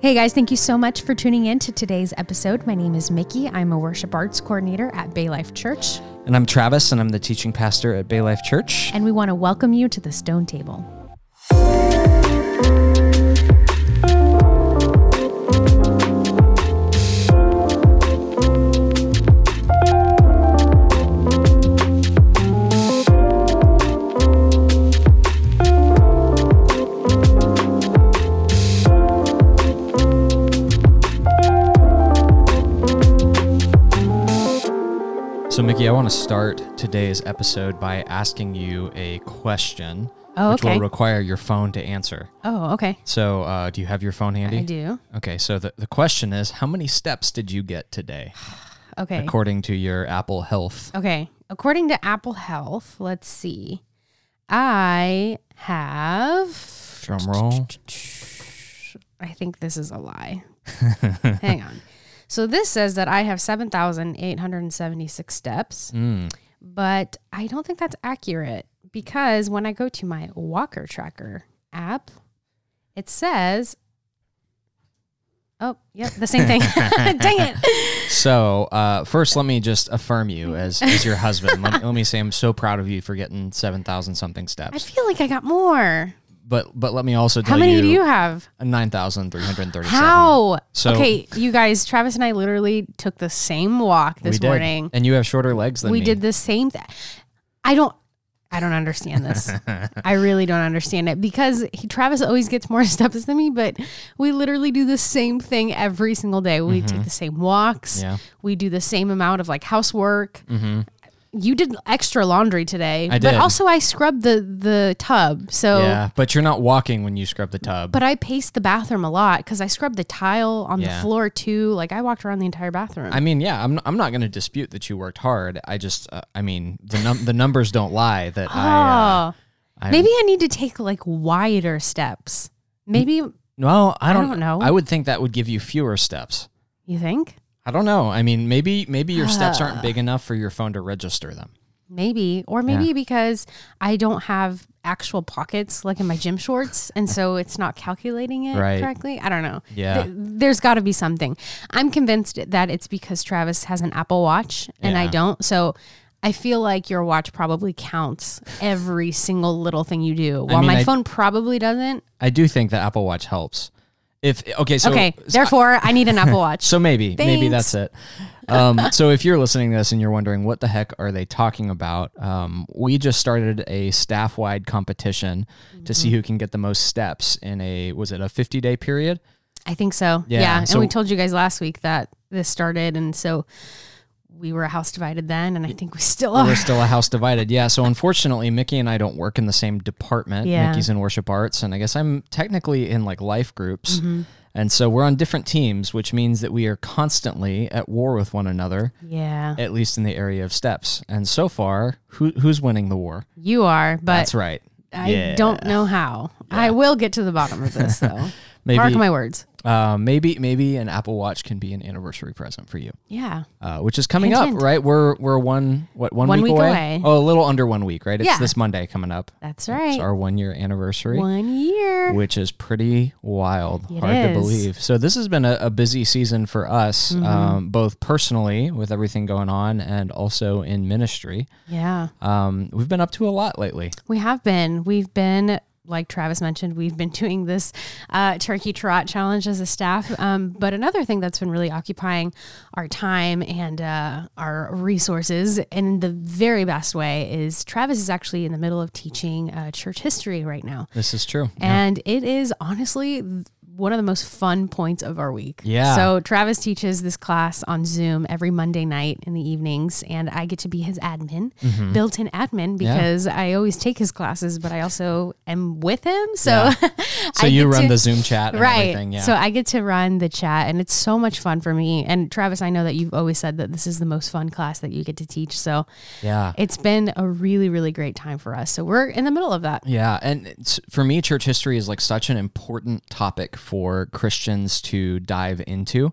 Hey guys, thank you so much for tuning in to today's episode. My name is Mickey. I'm a worship arts coordinator at Bay Life Church, And I'm Travis, and I'm the teaching pastor at Bay Life Church. and we want to welcome you to the Stone Table. So, I want to start today's episode by asking you a question, Oh, which okay. will require your phone to answer. Oh, okay. So, uh, do you have your phone handy? I do. Okay, so the, the question is How many steps did you get today, Okay. according to your Apple Health? Okay. According to Apple Health, let's see. I have. Drum roll. I think this is a lie. Hang on. So this says that I have 7,876 steps, Mm. but I don't think that's accurate because when I go to my walker tracker app, it says, oh, yep, the same thing. Dang it. So, uh, first, let me just affirm you as, as your husband. let, me, let me say I'm so proud of you for getting 7,000 something steps. I feel like I got more. But but let me also tell How many you, do you have? 9,337. How? So- okay, you guys, Travis and I literally took the same walk this we did. morning. And you have shorter legs than we me. did the same thing. I don't I don't understand this. I really don't understand it because he, Travis always gets more steps than me, but we literally do the same thing every single day. We take the same walks. Mm-hmm. Yeah. We do the same amount of like housework. hmm You did extra laundry today, I did. but also I scrubbed the the tub. So Yeah, but you're not walking when you scrub the tub. but I paced the bathroom a lot because I scrubbed the tile on Yeah. the floor too. Like I walked around the entire bathroom. I mean, yeah, I'm, I'm not going to dispute that you worked hard. I just, uh, I mean, the num- the numbers don't lie. That I, uh, oh, I maybe I need to take like wider steps. Maybe well, I don't, don't know. I would think that would give you fewer steps. you think? I don't know. I mean, maybe maybe your steps aren't big enough for your phone to register them. Maybe, or maybe because I don't have actual pockets like in my gym shorts, and so it's not calculating it Right. correctly. I don't know. Yeah. Th- there's got to be something. I'm convinced that it's because Travis has an Apple Watch and I don't. So I feel like your watch probably counts every single little thing you do, while mean, my I- phone probably doesn't. I do think the Apple Watch helps. If okay, so okay, so- therefore I need an Apple Watch. So maybe, maybe that's it. Um, so if you're listening to this and you're wondering what the heck are they talking about, um, we just started a staff-wide competition to see who can get the most steps in a was it a 50 day period? I think so. Yeah, Yeah. And so- we told you guys last week that this started. And so we were a house divided then. And I think we still are. We're still a house divided. Yeah. So unfortunately, Mickey and I don't work in the same department. Yeah. Mickey's in worship arts, and I guess I'm technically in like life groups. Mm-hmm. And so we're on different teams, which means that we are constantly at war with one another, yeah. at least in the area of steps. And so far, who, who's winning the war? You are. But That's right. I Yeah. don't know how. I will get to the bottom of this, though. Maybe, Mark my words. Uh, maybe, maybe an Apple Watch can be an anniversary present for you, Yeah. uh, which is coming Hint, up, hint. right? We're we're one what one, One week, week away? away. Oh, a little under one week, right? It's Yeah. this Monday coming up. That's right. It's our one year anniversary. One year. which is pretty wild. It hard to believe. So this has been a, a busy season for us, Mm-hmm. um, both personally with everything going on, and also in ministry. Yeah. Um, we've been up to a lot lately. We have been. We've been, like Travis mentioned, we've been doing this uh, turkey trot challenge as a staff. Um, but another thing that's been really occupying our time and uh, our resources in the very best way is Travis is actually in the middle of teaching uh, church history right now. This is true. And it is honestly one of the most fun points of our week. Yeah. So Travis teaches this class on Zoom every Monday night in the evenings, and I get to be his admin, Mm-hmm. built-in admin, because I always take his classes, but I also am with him. So, Yeah. So you run to- the Zoom chat and right. everything. Yeah. So I get to run the chat, and it's so much fun for me. And Travis, I know that you've always said that this is the most fun class that you get to teach. So yeah. it's been a really, really great time for us. So we're in the middle of that. Yeah, and it's, for me, church history is like such an important topic for Christians to dive into.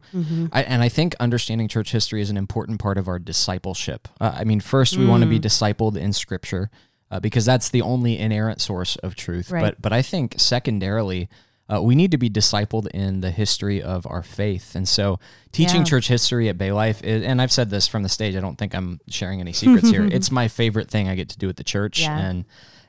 I, and I think understanding church history is an important part of our discipleship. Uh, I mean, first we want to be discipled in Scripture uh, because that's the only inerrant source of truth. Right. But but I think secondarily, uh, we need to be discipled in the history of our faith. And so, teaching Yeah. church history at Bay Life, is, and I've said this from the stage, I don't think I'm sharing any secrets here. It's my favorite thing I get to do at the church. Yeah. And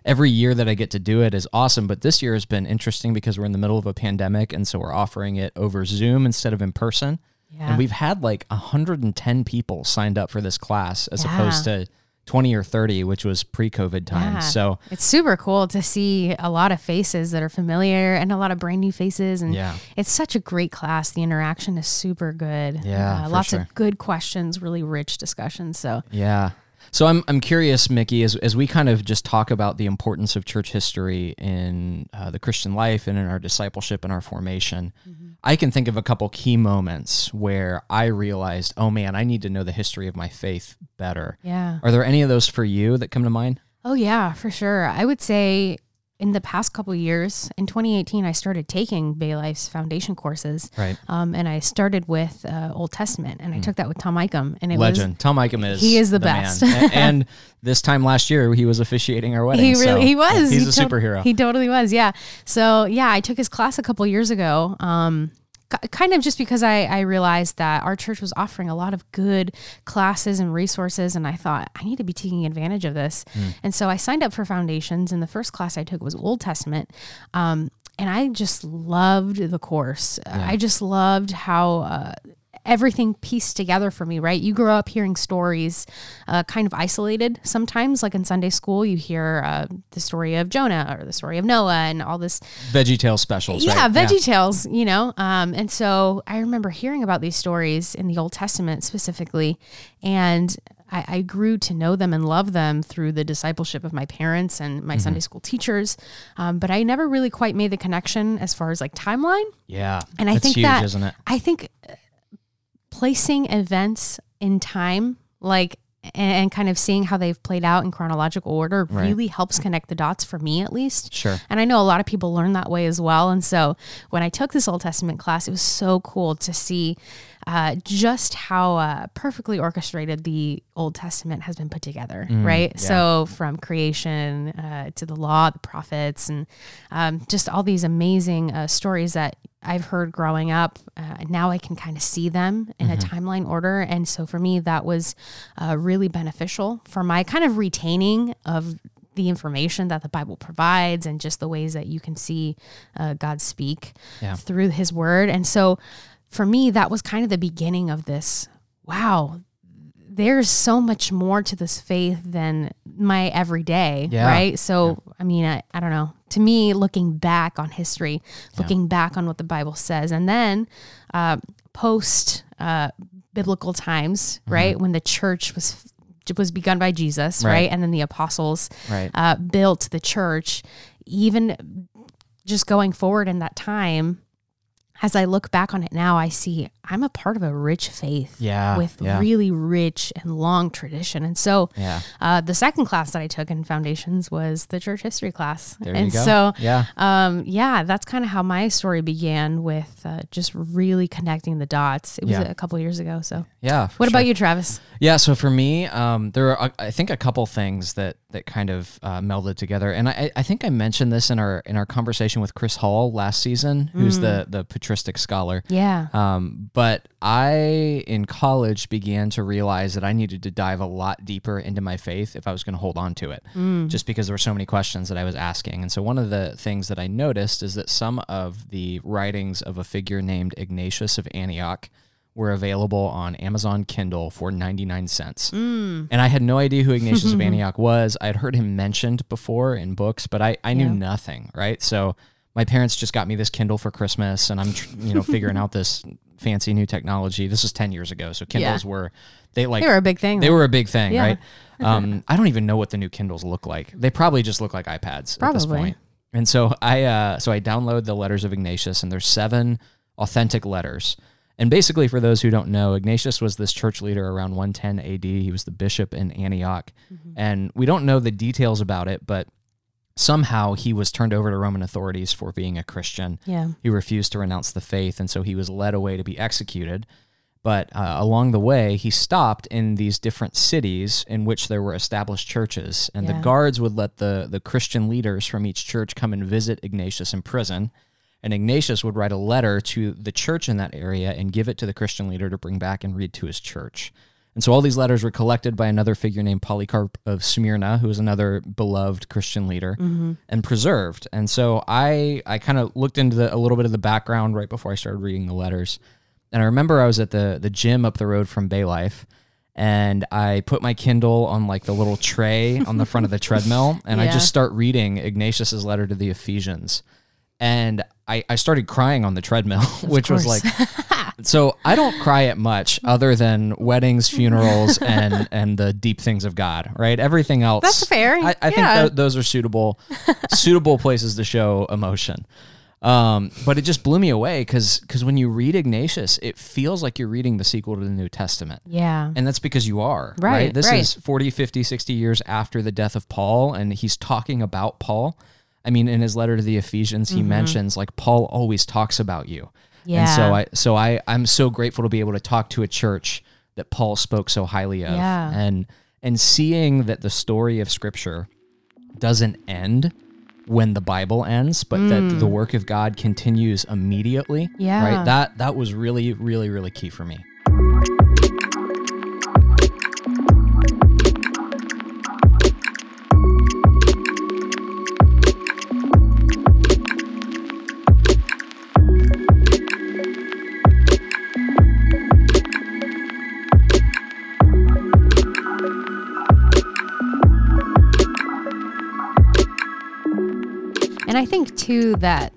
every year that I get to do it is awesome. But this year has been interesting because we're in the middle of a pandemic. And so, we're offering it over Zoom instead of in person. Yeah. And we've had like 110 people signed up for this class as opposed to 20 or 30, which was pre COVID times. Yeah. So, it's super cool to see a lot of faces that are familiar and a lot of brand new faces. And Yeah. it's such a great class. The interaction is super good. Yeah, Uh, lots sure. of good questions, really rich discussions. So, Yeah. So I'm I'm curious, Mickey, as as we kind of just talk about the importance of church history in uh, the Christian life and in our discipleship and our formation, I can think of a couple key moments where I realized, oh man, I need to know the history of my faith better. yeah. Are there any of those for you that come to mind? Oh yeah, for sure. I would say in the past couple of years, in 2018, I started taking Bay Life's foundation courses, Right. um, and I started with uh, Old Testament, and I took that with Tom Icahn, and it was. Legend. Tom Icahn is he is the man. best. And this time last year, he was officiating our wedding. he so really he was He's He a tot- superhero. he totally was yeah so yeah i took his class a couple years ago um kind of just because I, I realized that our church was offering a lot of good classes and resources and i thought i need to be taking advantage of this. Hmm. and so i signed up for foundations and the first class i took was old testament. Um, and i just loved the course. I just loved how uh, everything pieced together for me, right? You grow up hearing stories uh, kind of isolated sometimes, like in Sunday school, you hear uh, the story of Jonah or the story of Noah and all this. Veggie Tales specials. Yeah, right? Veggie Tales, you know? Um, and so I remember hearing about these stories in the Old Testament specifically. And I, I grew to know them and love them through the discipleship of my parents and my Sunday school teachers. Um, but I never really quite made the connection as far as like timeline. Yeah. And I That's think huge, that isn't it? I think placing events in time, like and, kind of seeing how they've played out in chronological order, Right. really helps connect the dots for me, at least. Sure. And I know a lot of people learn that way as well. And so when I took this Old Testament class, it was so cool to see uh, just how uh, perfectly orchestrated the Old Testament has been put together, right? Mm, yeah. So from creation uh, to the law, the prophets, and um, just all these amazing uh, stories that I've heard growing up. Uh, now I can kind of see them in Mm-hmm. a timeline order. And so for me, that was uh, really beneficial for my kind of retaining of the information that the Bible provides and just the ways that you can see uh, God speak Yeah. through his word. And so for me, that was kind of the beginning of this wow, there's so much more to this faith than my everyday, Yeah. right? So, I mean, I, I don't know. To me, looking back on history, looking back on what the Bible says, and then uh, post uh, biblical times, right, when the church was was begun by Jesus, Right. right, and then the apostles Right. uh, built the church, even just going forward in that time, as I look back on it now, I see I'm a part of a rich faith Yeah, with yeah. really rich and long tradition. And so Yeah. uh, the second class that I took in foundations was the church history class. There and so yeah. um, yeah, that's kind of how my story began with uh, just really connecting the dots. It was a couple years ago. So Yeah. what sure. about you, Travis? Yeah, so for me, um, there are I think a couple things that that kind of uh, melded together, and I, I think I mentioned this in our in our conversation with Chris Hall last season, who's the the patristic scholar. Yeah. Um, but I in college began to realize that I needed to dive a lot deeper into my faith if I was going to hold on to it, just because there were so many questions that I was asking. And so one of the things that I noticed is that some of the writings of a figure named Ignatius of Antioch were available on Amazon Kindle for 99 cents. And I had no idea who Ignatius of Antioch was. I'd heard him mentioned before in books, but I, I knew Yeah. nothing, right? So my parents just got me this Kindle for Christmas and I'm, you know, figuring out this fancy new technology. This was 10 years ago. So Kindles were, they like, They were a big thing. they were a big thing, Yeah. right? Um, I don't even know what the new Kindles look like. They probably just look like iPads at this point. And so I uh, so I download the letters of Ignatius, and there's seven authentic letters. And basically, for those who don't know, Ignatius was this church leader around 110 AD. He was the bishop in Antioch, and we don't know the details about it, but somehow he was turned over to Roman authorities for being a Christian. Yeah. He refused to renounce the faith, and so he was led away to be executed. But uh, along the way, he stopped in these different cities in which there were established churches, and the guards would let the the Christian leaders from each church come and visit Ignatius in prison. And Ignatius would write a letter to the church in that area and give it to the Christian leader to bring back and read to his church. And so all these letters were collected by another figure named Polycarp of Smyrna, who was another beloved Christian leader, mm-hmm. and preserved. And so I I kind of looked into the, a little bit of the background right before I started reading the letters. And I remember I was at the the gym up the road from Bay Life, and I put my Kindle on like the little tray on the front of the treadmill, and I just start reading Ignatius's letter to the Ephesians. And I, I started crying on the treadmill, which was like so I don't cry at much other than weddings, funerals, and and the deep things of God. Right, everything else. That's fair. I, I think Yeah. tho- those are suitable suitable places to show emotion. Um, but it just blew me away because because when you read Ignatius, it feels like you're reading the sequel to the New Testament. Yeah. And that's because you are, Right, right? This right. is 40, 50, 60 years after the death of Paul, and he's talking about Paul. I mean, in his letter to the Ephesians, he mentions like Paul always talks about you. And so Mm-hmm. Yeah. I so I I'm so grateful to be able to talk to a church that Paul spoke so highly of. Yeah. And and seeing that the story of scripture doesn't end when the Bible ends, but that the work of God continues immediately. Mm. Yeah. Right. That that was really, really, really key for me. And I think too that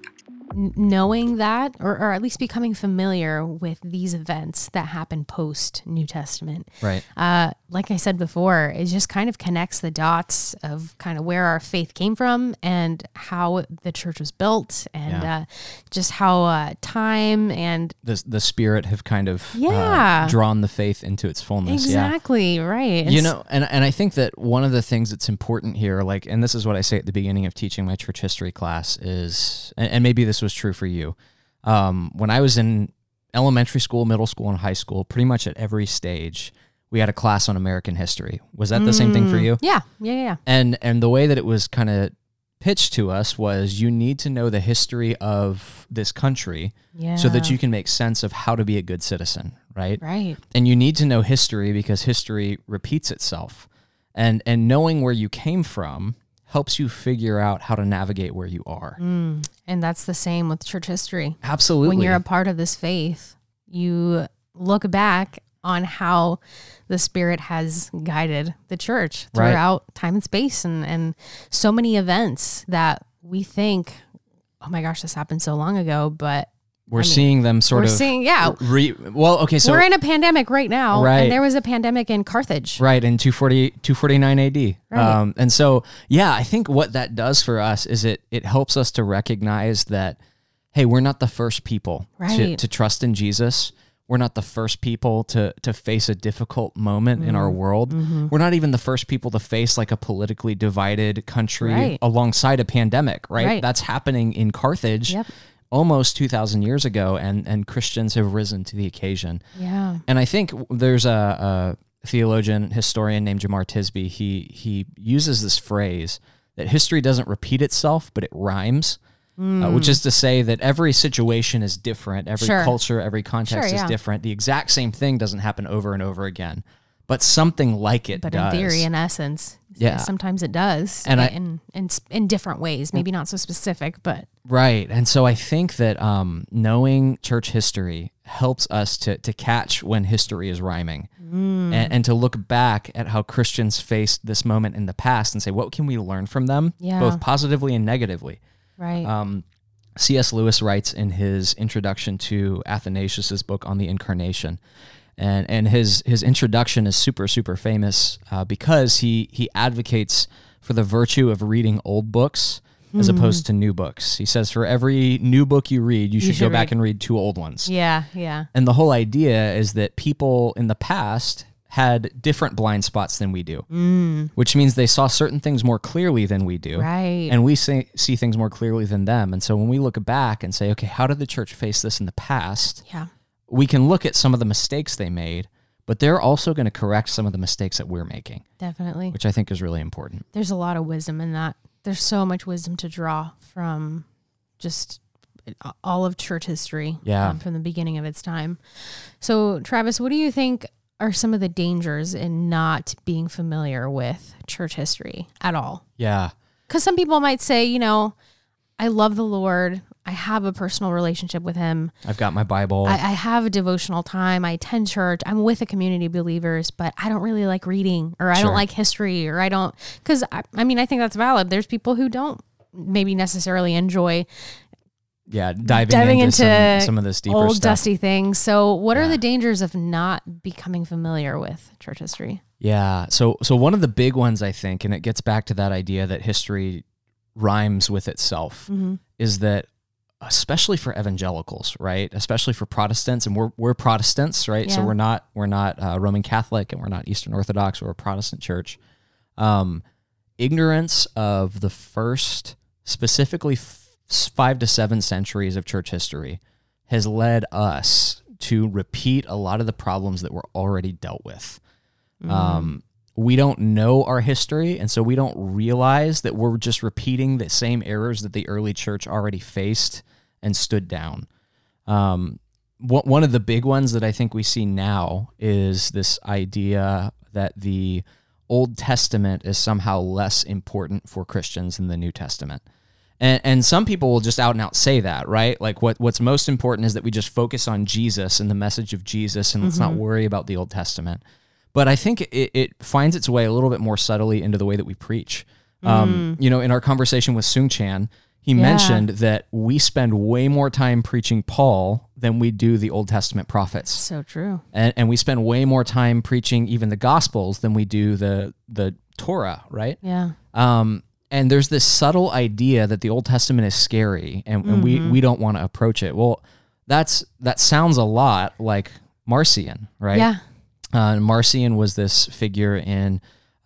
knowing that, or, or at least becoming familiar with these events that happen post New Testament, Right. uh, like I said before, it just kind of connects the dots of kind of where our faith came from and how the church was built, and Yeah. uh, just how uh, time and the the spirit have kind of uh, Yeah. drawn the faith into its fullness. Yeah. exactly right. You know, and and I think that one of the things that's important here, like, and this is what I say at the beginning of teaching my church history class, is, and, and maybe this was true for you. Um, when I was in elementary school, middle school, and high school, pretty much at every stage, we had a class on American history. Was that the same thing for you? yeah, yeah, yeah, And and the way that it was kind of pitched to us was, you need to know the history of this country yeah. so that you can make sense of how to be a good citizen, right? right, and you need to know history because history repeats itself and and knowing where you came from helps you figure out how to navigate where you are mm. and that's the same with church history. absolutely when you're a part of this faith, you look back on how the Spirit has guided the church Right. throughout time and space and, and so many events that we think, oh my gosh, this happened so long ago, but we're seeing them sort we're of seeing, yeah, re, well okay so we're in a pandemic right now. Right. And there was a pandemic in Carthage. right in 240 249 AD Right. um and so yeah I think what that does for us is it it helps us to recognize that hey we're not the first people to, Right. to trust in Jesus we're not the first people to to face a difficult moment in Mm. our world. Mm-hmm. We're not even the first people to face like a politically divided country Right. alongside a pandemic, right? Right. That's happening in Carthage Yep. Almost 2000 years ago and and Christians have risen to the occasion. Yeah. And I think there's a, a theologian, historian named Jemar Tisby. He he uses this phrase that history doesn't repeat itself, but it rhymes. Uh, which is to say that every situation is different, every Hmm. Sure. culture, every context Sure, is yeah. different. The exact same thing doesn't happen over and over again, but something like it But does. in theory, in essence, Yeah. sometimes it does, And I- in in in different ways. Maybe not so specific, but Right. And so I think that um, knowing church history helps us to, to catch when history is rhyming Mm. and, and to look back at how Christians faced this moment in the past and say, what can we learn from them, Yeah. both positively and negatively? right, Um, C.S. Lewis writes in his introduction to Athanasius's book on the Incarnation, and and his his introduction is super super famous uh, because he he advocates for the virtue of reading old books as opposed to new books. He says for every new book you read, you should, go should back read- and read two old ones. yeah, yeah, And the whole idea is that people in the past had different blind spots than we do, which means they saw certain things more clearly than we do right, and we see, see things more clearly than them. And so when we look back and say, okay, how did the church face this in the past? yeah. We can look at some of the mistakes they made, but they're also going to correct some of the mistakes that we're making, Definitely. which I think is really important. There's a lot of wisdom in that. There's so much wisdom to draw from just all of church history. Yeah. um, from the beginning of its time. So, Travis, what do you think are some of the dangers in not being familiar with church history at all? Yeah. Because some people might say, you know, I love the Lord. I have a personal relationship with Him. I've got my Bible. I, I have a devotional time. I attend church. I'm with a community of believers, but I don't really like reading or I Sure. don't like history or I don't. Because I, I mean, I think that's valid. There's people who don't maybe necessarily enjoy yeah. Diving, diving into, into some, some of this deeper old stuff. dusty things. So, what are the dangers of not becoming familiar with church history? Yeah. So so one of the big ones I think, and it gets back to that idea that history rhymes with itself, Mm-hmm. is that especially for evangelicals, right? Especially for Protestants, and we're we're Protestants, right? So we're not we're not uh, Roman Catholic, and we're not Eastern Orthodox. We're a Protestant church. Um, ignorance of the first, specifically f- five to seven centuries of church history, has led us to repeat a lot of the problems that were already dealt with. Um, we don't know our history, and so we don't realize that we're just repeating the same errors that the early church already faced and stood down. Um, one one of the big ones that I think we see now is this idea that the Old Testament is somehow less important for Christians than the New Testament. And, and some people will just out and out say that, right? Like what, what's most important is that we just focus on Jesus and the message of Jesus and let's not worry about the Old Testament. But I think it, it finds its way a little bit more subtly into the way that we preach. Um, you know, in our conversation with Sung Chan, he Yeah. mentioned that we spend way more time preaching Paul than we do the Old Testament prophets So true. and, and we spend way more time preaching even the gospels than we do the the torah right Yeah. um, and there's this subtle idea that the old testament is scary and, and we we don't want to approach it well that's that sounds a lot like marcion right Yeah. uh, marcion was this figure in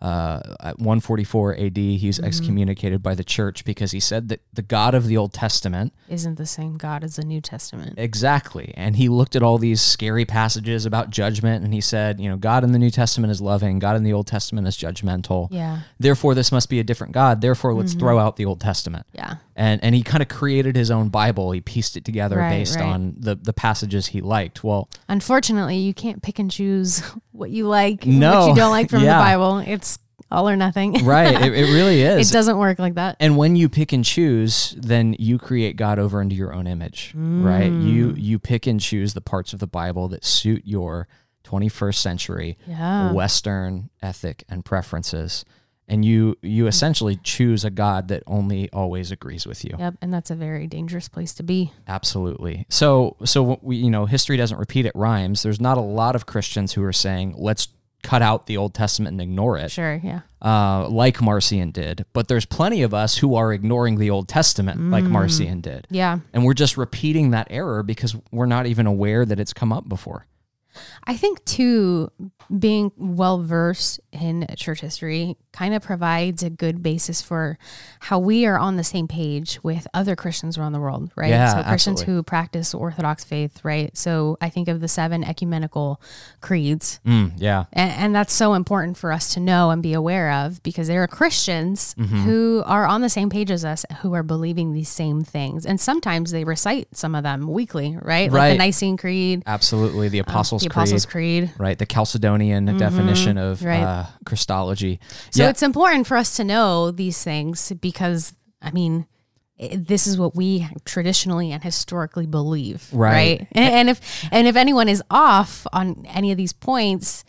uh, at 144 AD, he was excommunicated by the church because he said that the God of the Old Testament Isn't the same God as the New Testament. Exactly. And he looked at all these scary passages about judgment and he said, you know, God in the New Testament is loving, God in the Old Testament is judgmental. Yeah. Therefore, this must be a different God. Therefore, let's throw out the Old Testament. Yeah. And and he kind of created his own Bible. He pieced it together Right, based right. on the, the passages he liked. Well, Unfortunately, you can't pick and choose what you like, and No. what you don't like from Yeah. the Bible. It's all or nothing. right. it, it really It doesn't work like that. and when you pick and choose, then you create God over into your own image, right? You Mm. you pick and choose the parts of the Bible that suit your 21st century Yeah. Western ethic and preferences, and you you essentially choose a God that only always agrees with you. Yep. And that's a very dangerous place to be. Absolutely. So so we you know history doesn't repeat it rhymes. There's not a lot of Christians who are saying let's cut out the Old Testament and ignore it, Sure. Yeah. uh, like Marcion did. But there's plenty of us who are ignoring the Old Testament, like Marcion did, Yeah. and we're just repeating that error because we're not even aware that it's come up before. I think too, being well versed in church history kind of provides a good basis for how we are on the same page with other Christians around the world, right? Yeah, so Christians absolutely. who practice Orthodox faith, right? So I think of the seven ecumenical creeds. Mm, yeah. And, and that's so important for us to know and be aware of because there are Christians Mm-hmm. who are on the same page as us who are believing these same things. And sometimes they recite some of them weekly, right? Like Right. the Nicene Creed, Absolutely. The Apostles' the Apostles' Creed. right? The Chalcedonian definition of right. uh, Christology. So yeah, it's important for us to know these things because, I mean, this is what we traditionally and historically believe, Right. right? And, and if and if anyone is off on any of these points,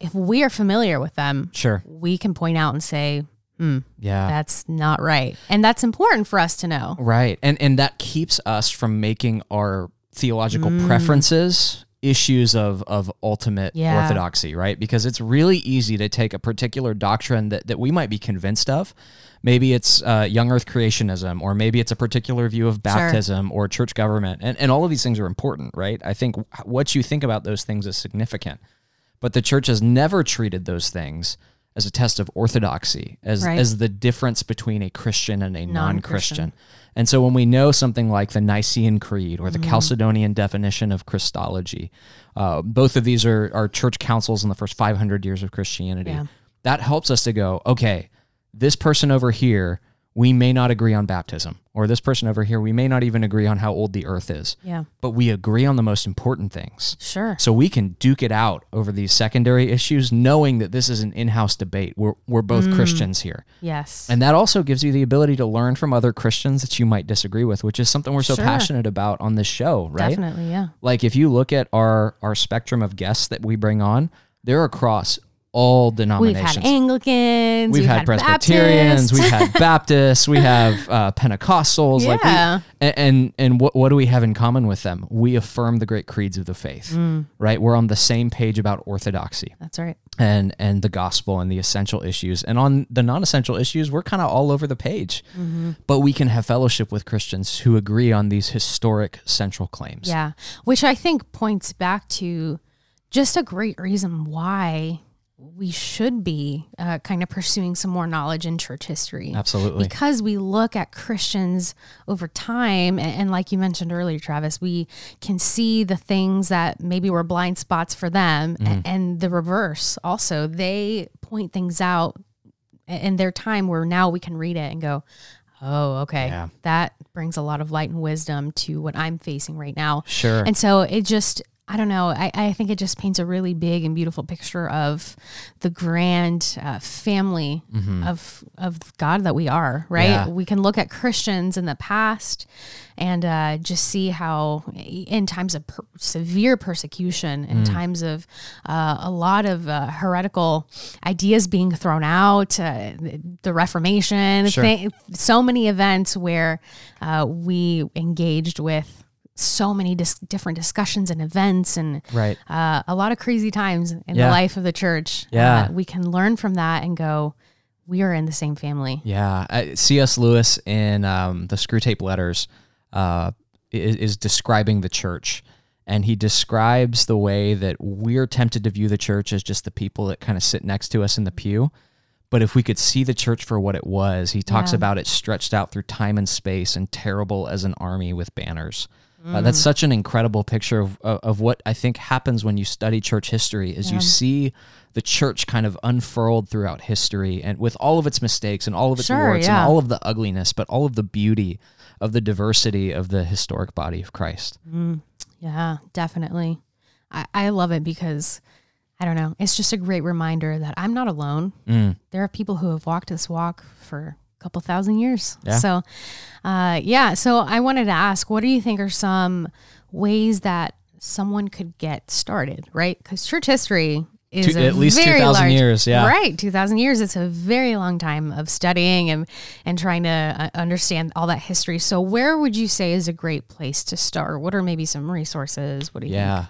if we are familiar with them, sure. we can point out and say Yeah. that's not right, and that's important for us to know. right. And and that keeps us from making our theological Mm. preferences issues of of ultimate Yeah. orthodoxy, right? Because it's really easy to take a particular doctrine that that we might be convinced of. Maybe it's uh, young earth creationism, or maybe it's a particular view of baptism or church government. And, and all of these things are important, right? I think what you think about those things is significant. But the church has never treated those things as a test of orthodoxy, as, Right. as the difference between a Christian and a non Non-Christian. Christian. And so when we know something like the Nicene Creed or the Mm-hmm. Chalcedonian definition of Christology, uh, both of these are, are church councils in the first 500 years of Christianity. Yeah. That helps us to go, okay, this person over here we may not agree on baptism, or this person over here, we may not even agree on how old the earth is, Yeah. but we agree on the most important things. Sure. So we can duke it out over these secondary issues, knowing that this is an in house debate. We're, we're both Mm. Christians here. Yes. And that also gives you the ability to learn from other Christians that you might disagree with, which is something we're so Sure. passionate about on this show, right? Definitely. Yeah. Like if you look at our our spectrum of guests that we bring on, they're across all denominations. We've had Anglicans. We've had Presbyterians, Baptists. we've had Baptists, we have uh, Pentecostals. Like we, Yeah. and and, and what, what do we have in common with them? We affirm the great creeds of the faith, Mm. right? We're on the same page about orthodoxy That's right. and and the gospel and the essential issues. And on the non-essential issues, we're kind of all over the page. Mm-hmm. But we can have fellowship with Christians who agree on these historic central claims. Yeah. Which I think points back to just a great reason why we should be uh, kind of pursuing some more knowledge in church history. Absolutely. Because we look at Christians over time, and, and like you mentioned earlier, Travis, we can see the things that maybe were blind spots for them, Mm-hmm. a- and the reverse also. They point things out in their time where now we can read it and go, oh, okay, Yeah. that brings a lot of light and wisdom to what I'm facing right now. Sure. And so it just, I don't know, I, I think it just paints a really big and beautiful picture of the grand uh, family of of God that we are, right? Mm-hmm. Yeah. We can look at Christians in the past and uh, just see how, in times of per- severe persecution, in Mm. times of uh, a lot of uh, heretical ideas being thrown out, uh, the Reformation, Sure. thi- so many events where uh, we engaged with so many dis- different discussions and events and Right. uh, a lot of crazy times in Yeah. the life of the church. Yeah. Uh, we can learn from that and go, we are in the same family. Yeah, uh, C.S. Lewis in um, the Screwtape Letters uh, is, is describing the church, and he describes the way that we're tempted to view the church as just the people that kind of sit next to us in the pew. But if we could see the church for what it was, he talks Yeah. about it stretched out through time and space and terrible as an army with banners. Uh, Mm. that's such an incredible picture of, of, of what I think happens when you study church history is you see the church kind of unfurled throughout history and with all of its mistakes and all of its Sure, warts yeah. and all of the ugliness, but all of the beauty of the diversity of the historic body of Christ. Yeah, definitely. I, I love it because I don't know. It's just a great reminder that I'm not alone. Mm. There are people who have walked this walk for couple thousand years. Yeah. So, uh, yeah. So I wanted to ask, what do you think are some ways that someone could get started? Right? Because church history is Two- at least very 2,000 large- years, yeah. Right, two thousand years. It's a very long time of studying and and trying to uh, understand all that history. So, where would you say is a great place to start? What are maybe some resources? What do you think? Yeah.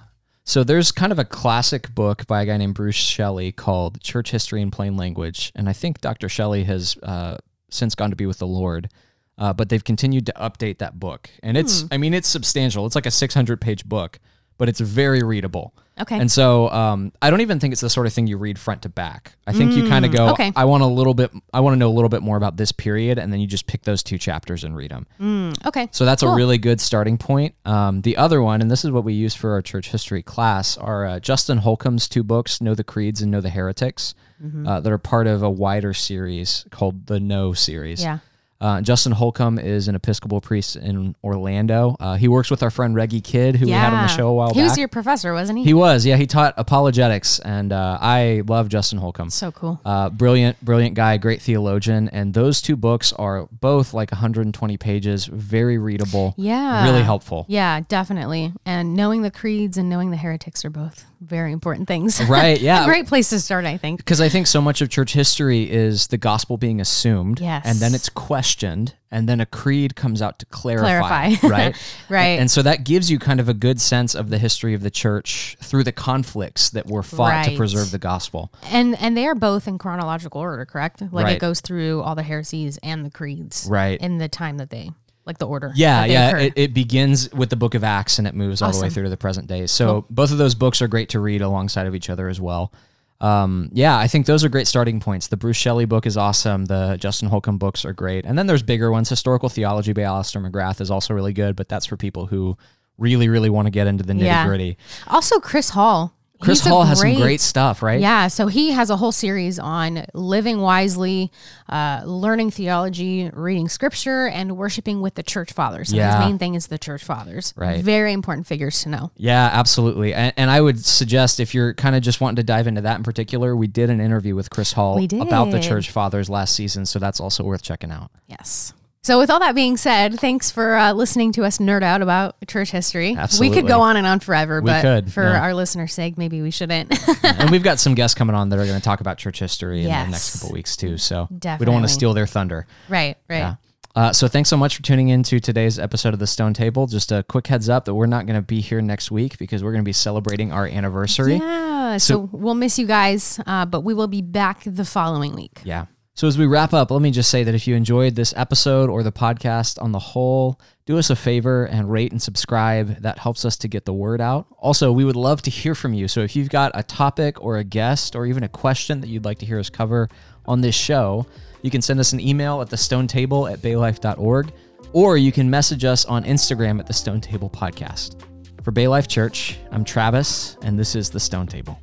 So there's kind of a classic book by a guy named Bruce Shelley called Church History in Plain Language. And I think Dr. Shelley has uh, since gone to be with the Lord. Uh, but they've continued to update that book. And it's, I mean, it's substantial. It's like a 600 page book, but it's very readable. Okay. And so um, I don't even think it's the sort of thing you read front to back. I think you kind of go, okay. I want a little bit, I want to know a little bit more about this period. And then you just pick those two chapters and read them. okay. So that's a really good starting point. Um, the other one, and this is what we use for our church history class, are uh, Justin Holcomb's two books, Know the Creeds and Know the Heretics, Mm-hmm. uh, that are part of a wider series called the Know series. Yeah. Uh, Justin Holcomb is an Episcopal priest in Orlando. Uh, he works with our friend Reggie Kidd, who we had on the show a while He back. was your professor, wasn't he? he was, yeah. He taught apologetics, and uh, I love Justin Holcomb. so cool. Uh, brilliant, brilliant guy, great theologian, and those two books are both like 120 pages, very readable, Yeah. really helpful. Yeah, definitely. And knowing the creeds and knowing the heretics are both very important things. Right? Yeah. great place to start, I think. Because I think so much of church history is the gospel being assumed, Yes. and then it's questioned, and then a creed comes out to clarify, Clarify. right? Right. And so that gives you kind of a good sense of the history of the church through the conflicts that were fought to preserve the gospel. And and they are both in chronological order, correct? Like Right. it goes through all the heresies and the creeds, Right. In the time that they, like the order. Yeah, yeah. It, it begins with the book of Acts and it moves all the way through to the present day. So both of those books are great to read alongside of each other as well. Um, yeah, I think those are great starting points. The Bruce Shelley book is awesome. The Justin Holcomb books are great. And then there's bigger ones. Historical Theology by Alister McGrath is also really good, but that's for people who really, really want to get into the nitty Yeah. gritty. also Chris Hall. Chris He's Hall has some great stuff, right? Yeah, so he has a whole series on living wisely, uh, learning theology, reading scripture, and worshiping with the church fathers. Yeah. his main thing is the church fathers. Right. Very important figures to know. Yeah, absolutely. And, and I would suggest if you're kind of just wanting to dive into that in particular, we did an interview with Chris Hall about the church fathers last season. So that's also worth checking out. Yes. So, with all that being said, thanks for uh, listening to us nerd out about church history. We could go on and on forever, We but could, for yeah. our listeners' sake, maybe we shouldn't. and we've got some guests coming on that are going to talk about church history in the next couple weeks too. So we don't want to steal their thunder. right, right. Yeah. Uh, so thanks so much for tuning in to today's episode of the Stone Table. Just a quick heads up that we're not going to be here next week because we're going to be celebrating our anniversary. Yeah, so, we'll miss you guys, uh, but we will be back the following week. Yeah. So as we wrap up, let me just say that if you enjoyed this episode or the podcast on the whole, do us a favor and rate and subscribe. That helps us to get the word out. Also, we would love to hear from you. So if you've got a topic or a guest or even a question that you'd like to hear us cover on this show, you can send us an email at the stone table at baylife.org or you can message us on Instagram at the Stone Table Podcast. For Bay Life Church, I'm Travis, and this is the Stone Table.